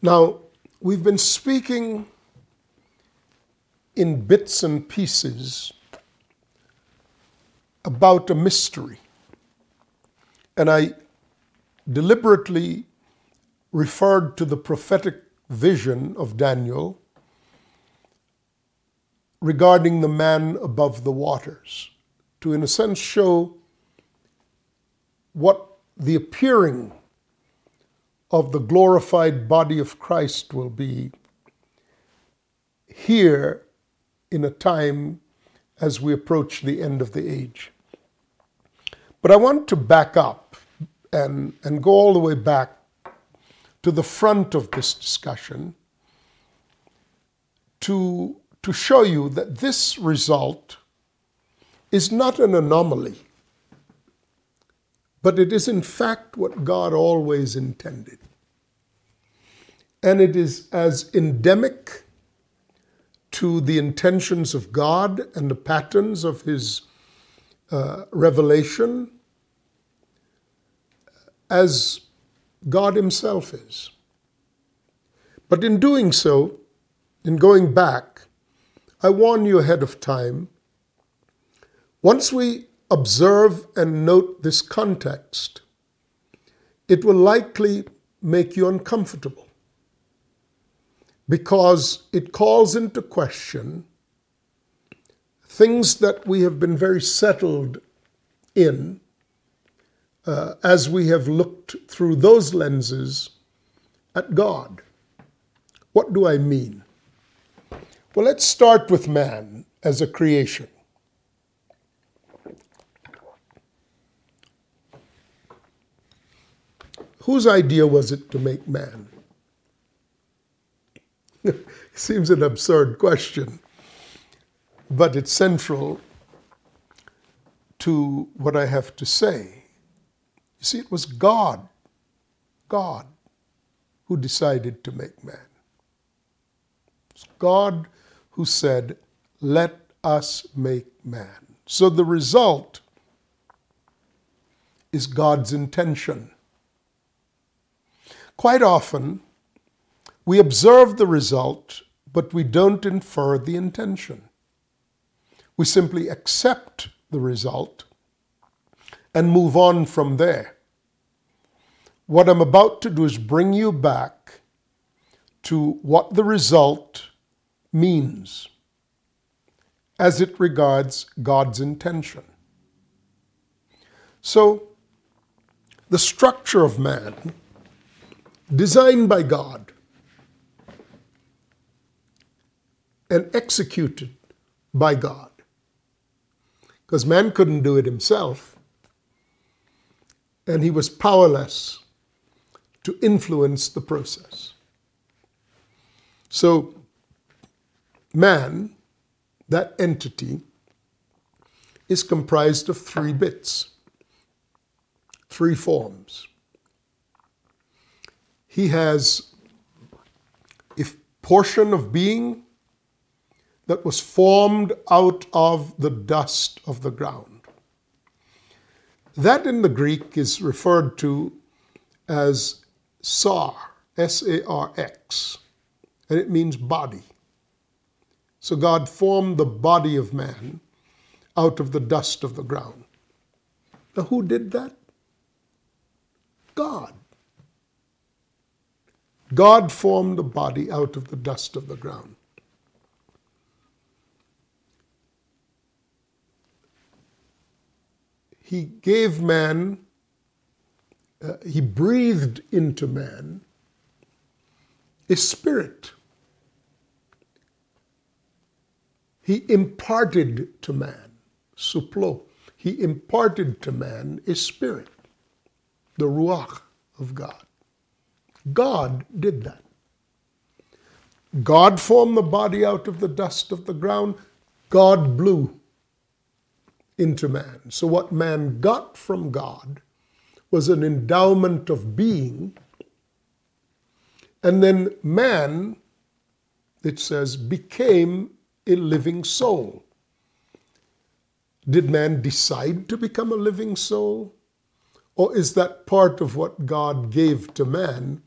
Now, we've been speaking in bits and pieces about a mystery. And I deliberately referred to the prophetic vision of Daniel regarding the man above the waters to, in a sense, show what the appearing of the glorified body of Christ will be here in a time as we approach the end of the age. But I want to back up and, and go all the way back to the front of this discussion to, to show you that this result is not an anomaly, but it is in fact what God always intended. And it is as endemic to the intentions of God and the patterns of His uh, revelation as God Himself is. But in doing so, in going back, I warn you ahead of time. Once we observe and note this context, it will likely make you uncomfortable because it calls into question things that we have been very settled in uh, as we have looked through those lenses at God. What do I mean? Well, let's start with man as a creation. Whose idea was it to make man? It seems an absurd question, but it's central to what I have to say. You see, it was God, God, who decided to make man. It's God who said, Let us make man. So the result is God's intention. Quite often, we observe the result, but we don't infer the intention. We simply accept the result and move on from there. What I'm about to do is bring you back to what the result means as it regards God's intention. So, the structure of man, designed by God, and executed by God. Because man couldn't do it himself, and he was powerless to influence the process. So, man, that entity, is comprised of three bits, three forms. He has a portion of being that was formed out of the dust of the ground. That in the Greek is referred to as sar, S A R X, and it means body. So God formed the body of man out of the dust of the ground. Now, who did that? God. God formed the body out of the dust of the ground. he gave man, uh, he breathed into man a spirit. He imparted to man, suplo, he imparted to man a spirit, the ruach of God. God did that. God formed the body out of the dust of the ground. God blew into man. So, what man got from God was an endowment of being. And then man, it says, became a living soul. Did man decide to become a living soul? Or is that part of what God gave to man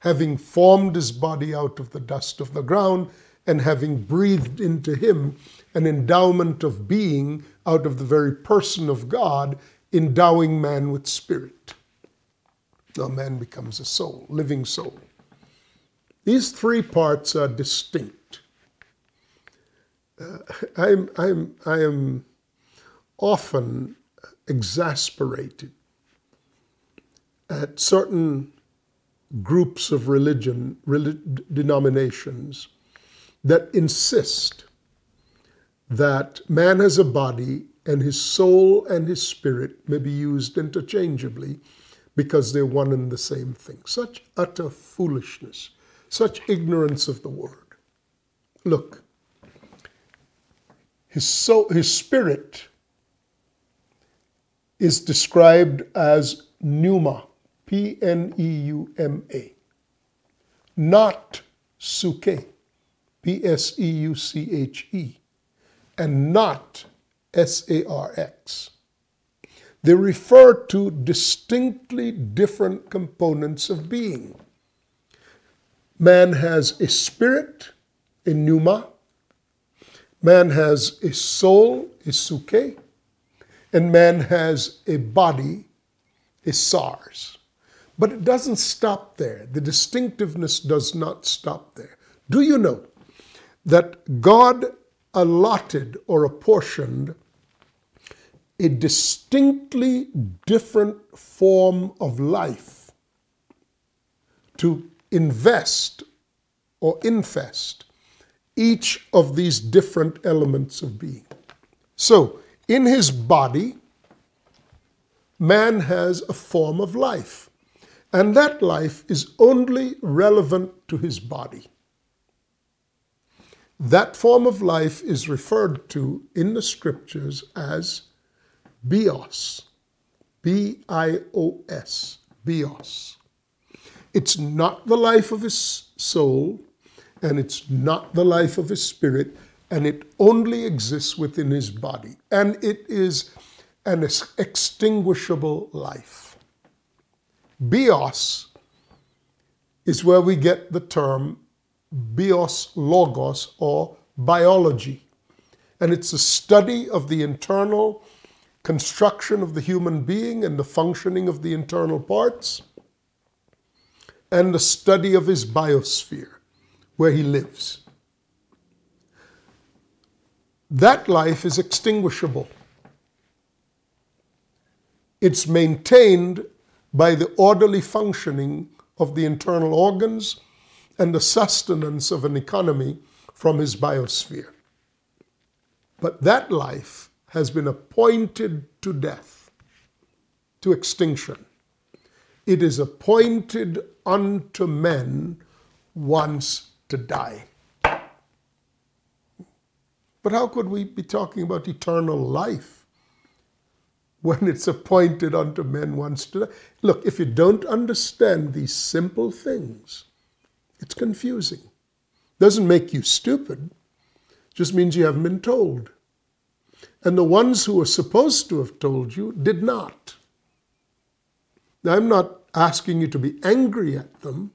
having formed his body out of the dust of the ground, and having breathed into him an endowment of being out of the very person of God, endowing man with spirit. Now man becomes a soul, living soul. These three parts are distinct. Uh, I'm, I'm, I am often exasperated at certain groups of religion, denominations that insist that man has a body and his soul and his spirit may be used interchangeably because they're one and the same thing. Such utter foolishness, such ignorance of the word. Look, his soul, his spirit is described as pneuma, P N E U M A, not psuche, P S E U C H E, and not S A R X. They refer to distinctly different components of being. Man has a spirit, a pneuma. Man has a soul, a psuche. And man has a body, a sarx. But it doesn't stop there. The distinctiveness does not stop there. Do you know that God allotted or apportioned a distinctly different form of life to invest or infest each of these different elements of being. So, in his body, man has a form of life, and that life is only relevant to his body. That form of life is referred to in the scriptures as bios. B I O S. Bios. It's not the life of his soul, and it's not the life of his spirit, and it only exists within his body. And it is an extinguishable life. Bios is where we get the term bios logos or biology. And it's a study of the internal construction of the human being and the functioning of the internal parts, and the study of his biosphere, where he lives. That life is extinguishable. It's maintained by the orderly functioning of the internal organs and the sustenance of an economy from his biosphere. But that life has been appointed to death, to extinction. It is appointed unto men once to die. But how could we be talking about eternal life when it's appointed unto men once to die? Look, if you don't understand these simple things, it's confusing. Doesn't make you stupid, just means you haven't been told. And the ones who were supposed to have told you did not. Now, I'm not asking you to be angry at them.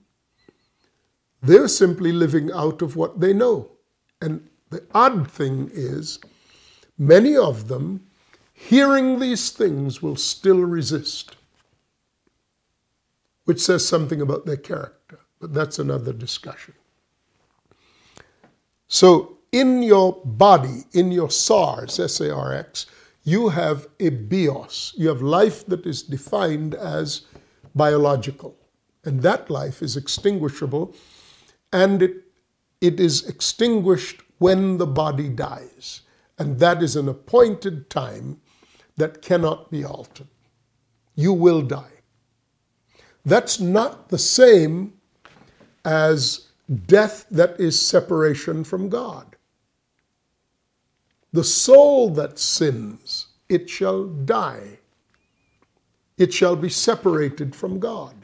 They're simply living out of what they know. And the odd thing is, many of them, hearing these things, will still resist, which says something about their character. But that's another discussion. So, in your body, in your SARX, S A R X, you have a bios. You have life that is defined as biological. And that life is extinguishable, and it, it is extinguished when the body dies. And that is an appointed time that cannot be altered. You will die. That's not the same as death that is separation from God. The soul that sins, it shall die. It shall be separated from God.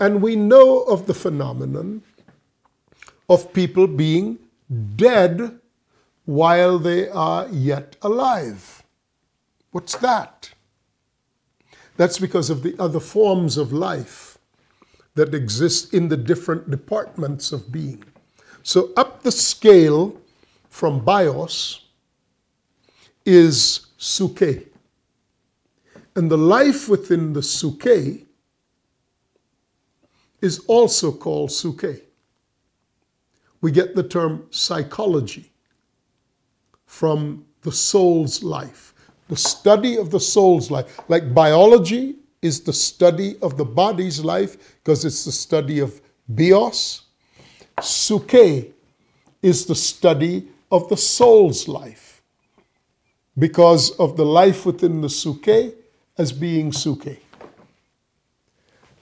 And we know of the phenomenon of people being dead while they are yet alive. What's that? That's because of the other forms of life that exist in the different departments of being. So, up the scale from bios is psuche. And the life within the psuche is also called psuche. We get the term psychology from the soul's life, the study of the soul's life. Like biology is the study of the body's life because it's the study of bios. Psuche is the study of the soul's life because of the life within the psuche as being psuche.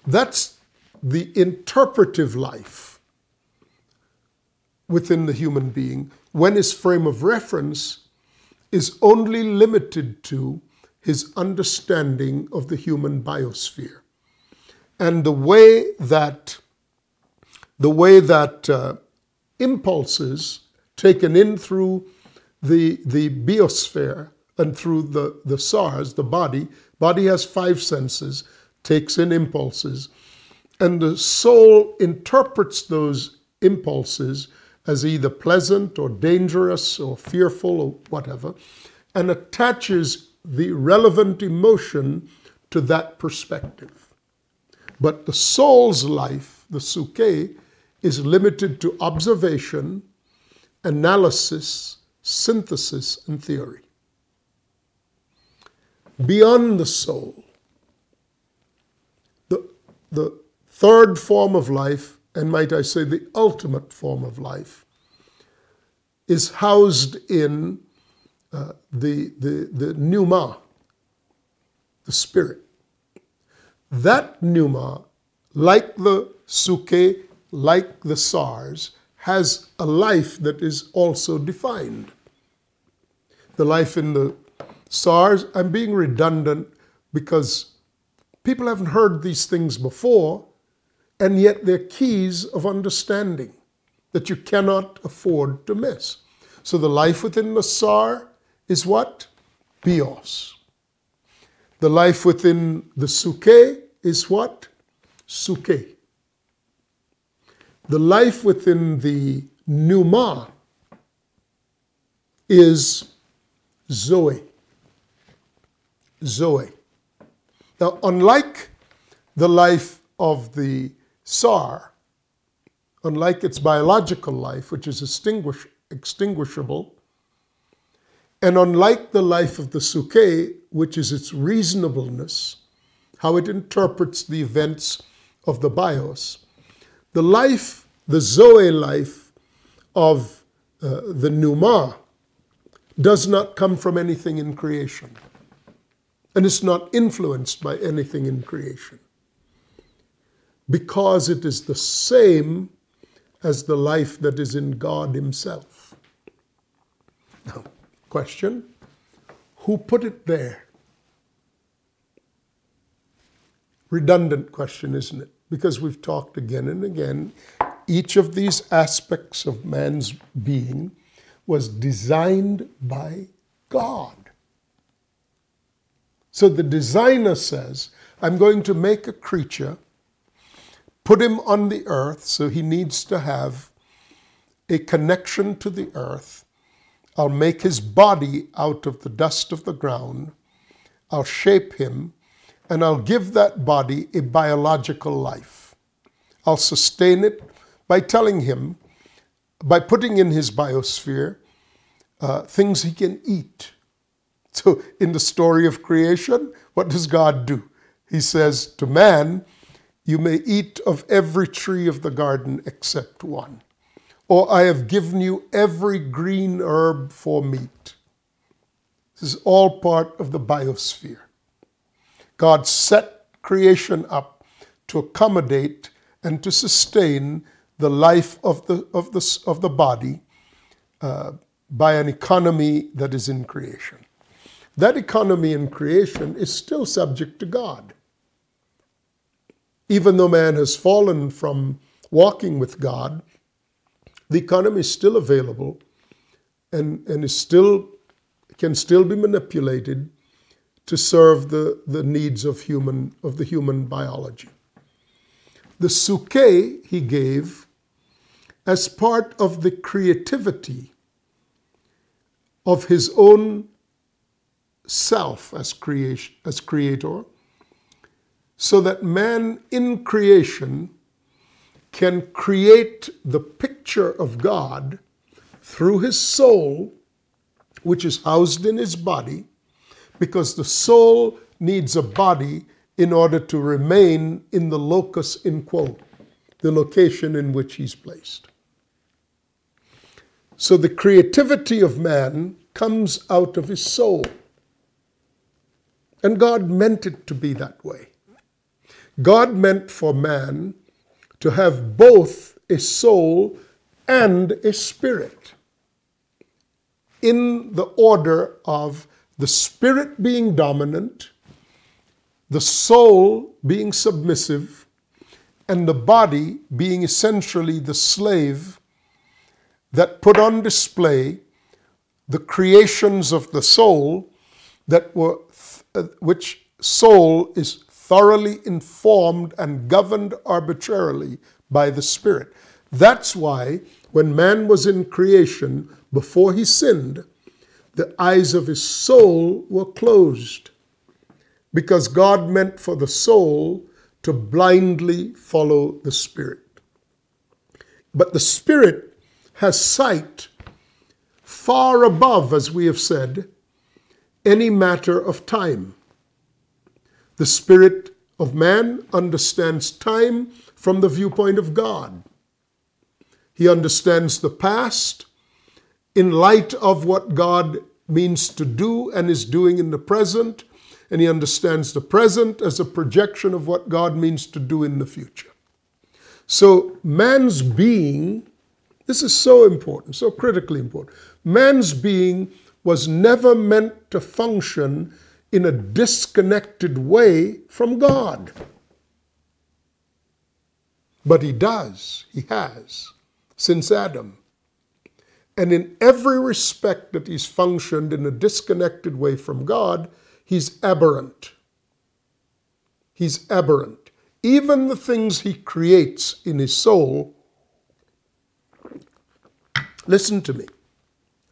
That's the interpretive life within the human being when his frame of reference is only limited to his understanding of the human biosphere. And the way that the way that uh, impulses taken in through the, the biosphere and through the, the SARX, the body, body has five senses, takes in impulses, and the soul interprets those impulses as either pleasant or dangerous or fearful or whatever, and attaches the relevant emotion to that perspective. But the soul's life, the psuche, is limited to observation, analysis, synthesis, and theory. Beyond the soul, the, the third form of life, and might I say the ultimate form of life, is housed in uh, the, the, the pneuma, the spirit. That pneuma, like the psuche, like the SARX, has a life that is also defined. The life in the SARX, I'm being redundant because people haven't heard these things before, and yet they're keys of understanding that you cannot afford to miss. So the life within the SAR is what? Bios. The life within the Psuche is what? Psuche. The life within the Pneuma is Zoe. Zoe. Now, unlike the life of the SAR, unlike its biological life, which is extinguish, extinguishable, and unlike the life of the Psuche, which is its reasonableness, how it interprets the events of the bios, the life, the Zoe life of uh, the Pneuma, does not come from anything in creation. And it's not influenced by anything in creation. Because it is the same as the life that is in God Himself. Now, question Who put it there? Redundant question, isn't it? Because we've talked again and again. Each of these aspects of man's being was designed by God. So the designer says, I'm going to make a creature, put him on the earth, so he needs to have a connection to the earth. I'll make his body out of the dust of the ground. I'll shape him, and I'll give that body a biological life. I'll sustain it by telling him by putting in his biosphere uh, things he can eat. So, in the story of creation, what does God do? He says to man, You may eat of every tree of the garden except one. Or I have given you every green herb for meat. This is all part of the biosphere. God set creation up to accommodate and to sustain the life of the, of the, of the body uh, by an economy that is in creation. That economy in creation is still subject to God. Even though man has fallen from walking with God, the economy is still available and, and is still can still be manipulated to serve the, the needs of human of the human biology. the psuche he gave as part of the creativity of his own self as, creation, as creator, so that man in creation can create the picture of God through his soul, which is housed in his body, because the soul needs a body in order to remain in the locus in quo, the location in which he's placed. So the creativity of man comes out of his soul. And God meant it to be that way. God meant for man to have both a soul and a spirit. In the order of the spirit being dominant, the soul being submissive, and the body being essentially the slave that put on display the creations of the soul that were uh, which soul is thoroughly informed and governed arbitrarily by the spirit that's why when man was in creation before he sinned the eyes of his soul were closed because God meant for the soul to blindly follow the spirit but the spirit has sight far above, as we have said, any matter of time. The spirit of man understands time from the viewpoint of God. He understands the past in light of what God means to do and is doing in the present, and he understands the present as a projection of what God means to do in the future. So, man's being this is so important, so critically important. Man's being was never meant to function in a disconnected way from God. But he does, he has, since Adam. And in every respect that he's functioned in a disconnected way from God, he's aberrant. He's aberrant. Even the things he creates in his soul Listen to me.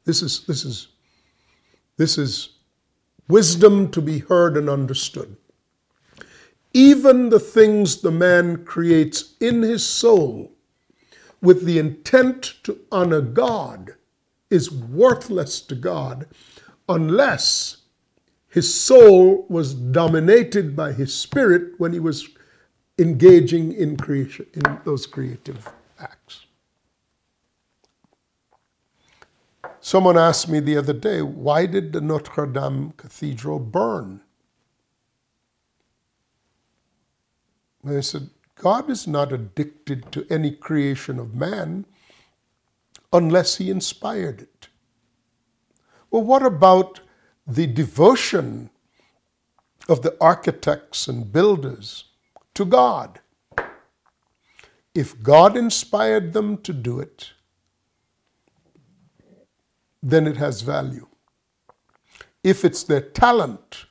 This is, this is, this is wisdom to be heard and understood. Even the things the man creates in his soul with the intent to honor God is worthless to God unless his soul was dominated by his spirit when he was engaging in creation in those creative acts. Someone asked me the other day, why did the Notre Dame Cathedral burn? And I said, God is not addicted to any creation of man unless he inspired it. Well, what about the devotion of the architects and builders to God? If God inspired them to do it, then it has value. If it's their talent,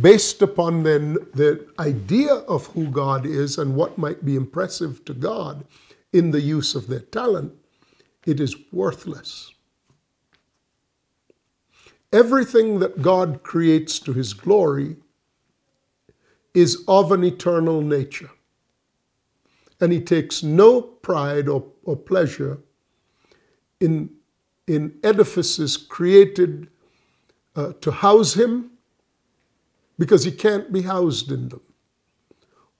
based upon their, their idea of who God is and what might be impressive to God in the use of their talent, it is worthless. Everything that God creates to his glory is of an eternal nature. And he takes no pride or, or pleasure in in edifices created uh, to house him because he can't be housed in them,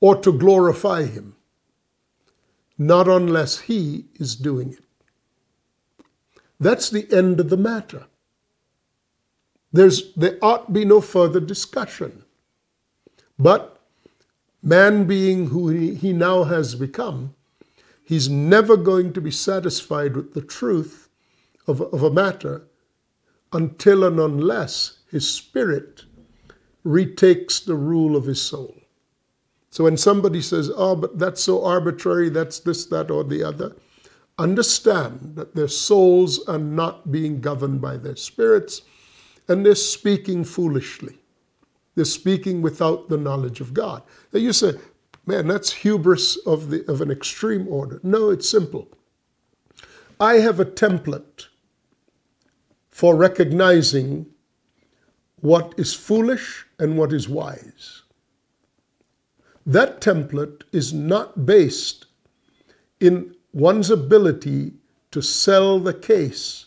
or to glorify him, not unless he is doing it. That's the end of the matter. There's, there ought to be no further discussion. But man being who he, he now has become, he's never going to be satisfied with the truth of, of a matter until and unless his spirit retakes the rule of his soul. So when somebody says, oh, but that's so arbitrary, that's this, that, or the other, understand that their souls are not being governed by their spirits and they're speaking foolishly. They're speaking without the knowledge of God. Now you say, Man, that's hubris of, the, of an extreme order. No, it's simple. I have a template for recognizing what is foolish and what is wise. That template is not based in one's ability to sell the case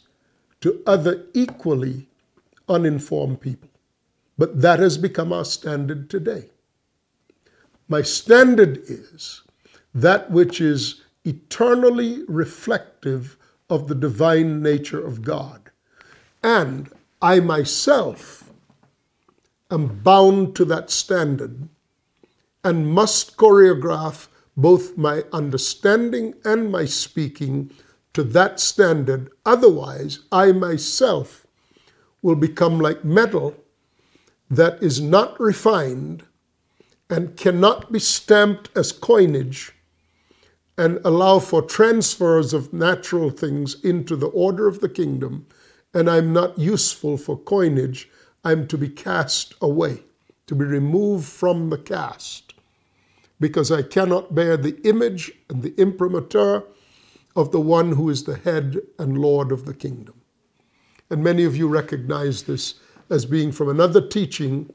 to other equally uninformed people. But that has become our standard today. My standard is that which is eternally reflective of the divine nature of God. And I myself am bound to that standard and must choreograph both my understanding and my speaking to that standard. Otherwise, I myself will become like metal that is not refined and cannot be stamped as coinage and allow for transfers of natural things into the order of the kingdom, and I'm not useful for coinage, I'm to be cast away, to be removed from the cast, because I cannot bear the image and the imprimatur of the one who is the head and Lord of the kingdom. And many of you recognize this as being from another teaching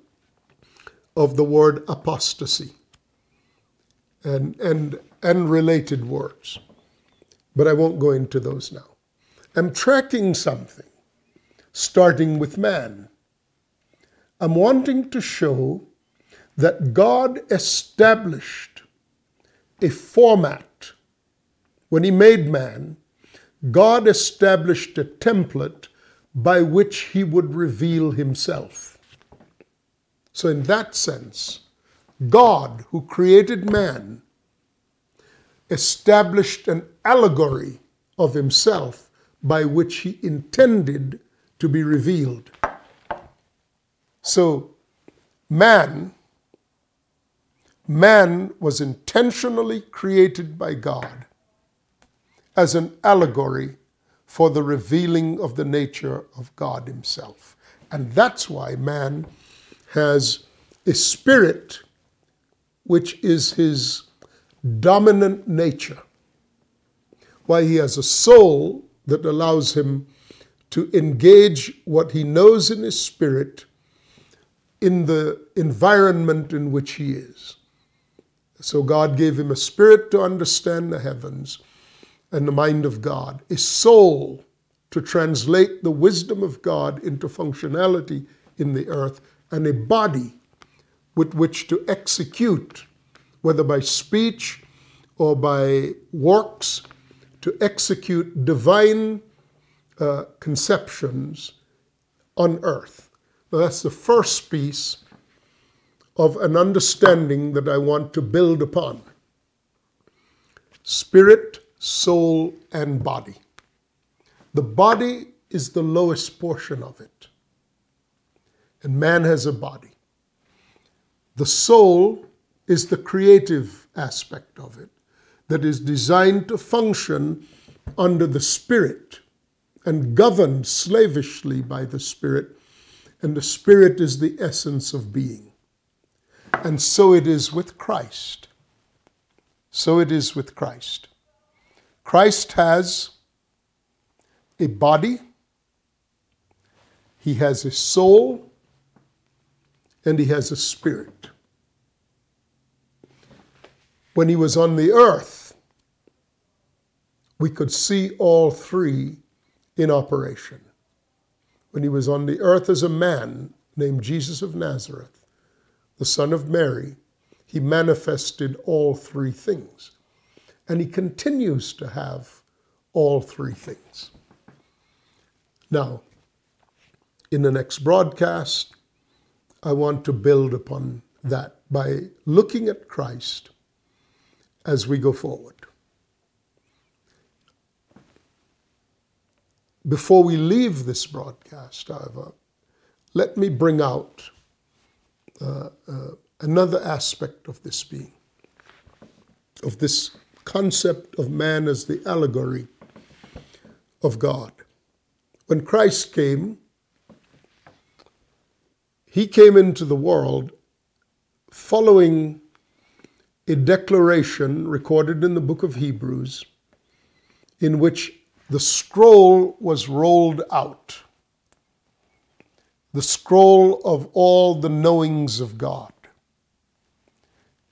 of the word apostasy and, and, and related words. But I won't go into those now. I'm tracking something, starting with man. I'm wanting to show that God established a format. When He made man, God established a template by which He would reveal Himself. So, in that sense, God, who created man, established an allegory of himself by which he intended to be revealed. So, man, man was intentionally created by God as an allegory for the revealing of the nature of God himself. And that's why man has a spirit which is his dominant nature, why he has a soul that allows him to engage what he knows in his spirit in the environment in which he is. So God gave him a spirit to understand the heavens and the mind of God, a soul to translate the wisdom of God into functionality in the earth, and a body with which to execute, whether by speech or by works, to execute divine uh, conceptions on earth. That's the first piece of an understanding that I want to build upon spirit, soul, and body. The body is the lowest portion of it and man has a body. The soul is the creative aspect of it that is designed to function under the Spirit and governed slavishly by the Spirit, and the Spirit is the essence of being. And so it is with Christ. So it is with Christ. Christ has a body, he has a soul, and he has a spirit. When he was on the earth, we could see all three in operation. When he was on the earth as a man named Jesus of Nazareth, the son of Mary, he manifested all three things. And he continues to have all three things. Now, in the next broadcast, I want to build upon that by looking at Christ as we go forward. Before we leave this broadcast, however, let me bring out uh, uh, another aspect of this being, of this concept of man as the allegory of God. When Christ came, he came into the world following a declaration recorded in the book of Hebrews in which the scroll was rolled out. The scroll of all the knowings of God.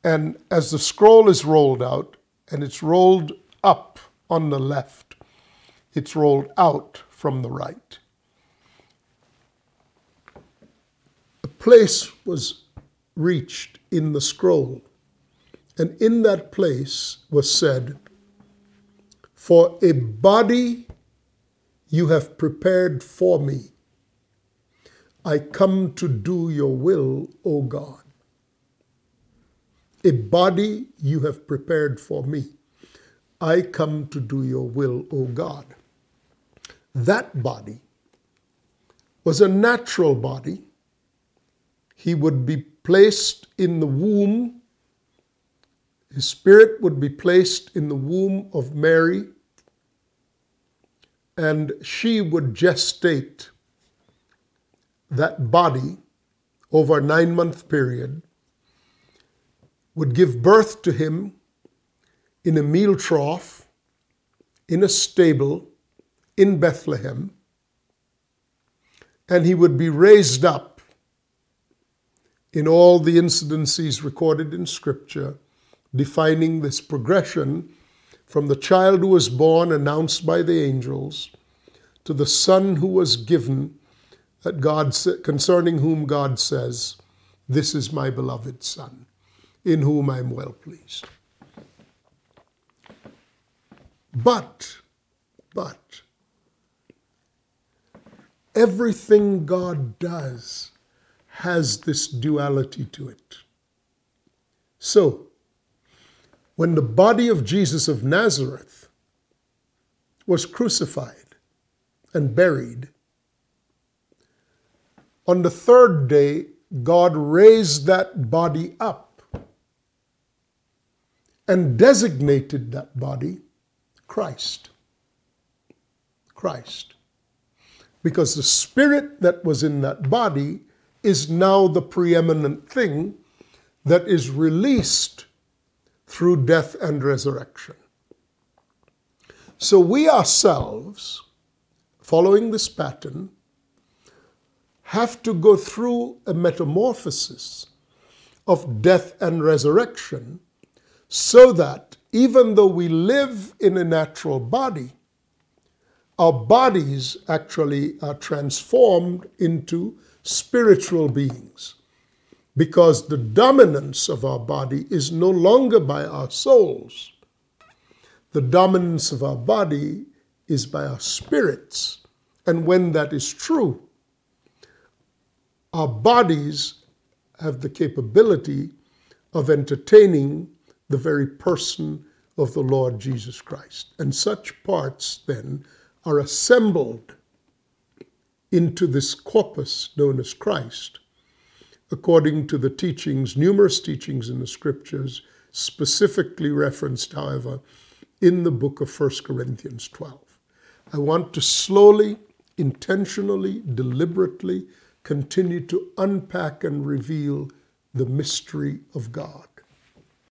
And as the scroll is rolled out, and it's rolled up on the left, it's rolled out from the right. A place was reached in the scroll, and in that place was said, For a body you have prepared for me. I come to do your will, O God. A body you have prepared for me. I come to do your will, O God. That body was a natural body. He would be placed in the womb. His spirit would be placed in the womb of Mary, and she would gestate that body over a nine month period, would give birth to him in a meal trough, in a stable, in Bethlehem, and he would be raised up in all the incidences recorded in Scripture, defining this progression from the child who was born, announced by the angels, to the son who was given, that God concerning whom God says, "This is my beloved son, in whom I am well pleased." But, but, everything God does has this duality to it. So, when the body of Jesus of Nazareth was crucified and buried, on the third day, God raised that body up and designated that body Christ. Christ. Because the spirit that was in that body is now the preeminent thing that is released through death and resurrection. So we ourselves, following this pattern, have to go through a metamorphosis of death and resurrection so that even though we live in a natural body, our bodies actually are transformed into spiritual beings because the dominance of our body is no longer by our souls. The dominance of our body is by our spirits. And when that is true, our bodies have the capability of entertaining the very person of the Lord Jesus Christ. And such parts then are assembled into this corpus known as Christ, according to the teachings, numerous teachings in the scriptures, specifically referenced, however, in the book of 1 Corinthians 12. I want to slowly, intentionally, deliberately continue to unpack and reveal the mystery of God.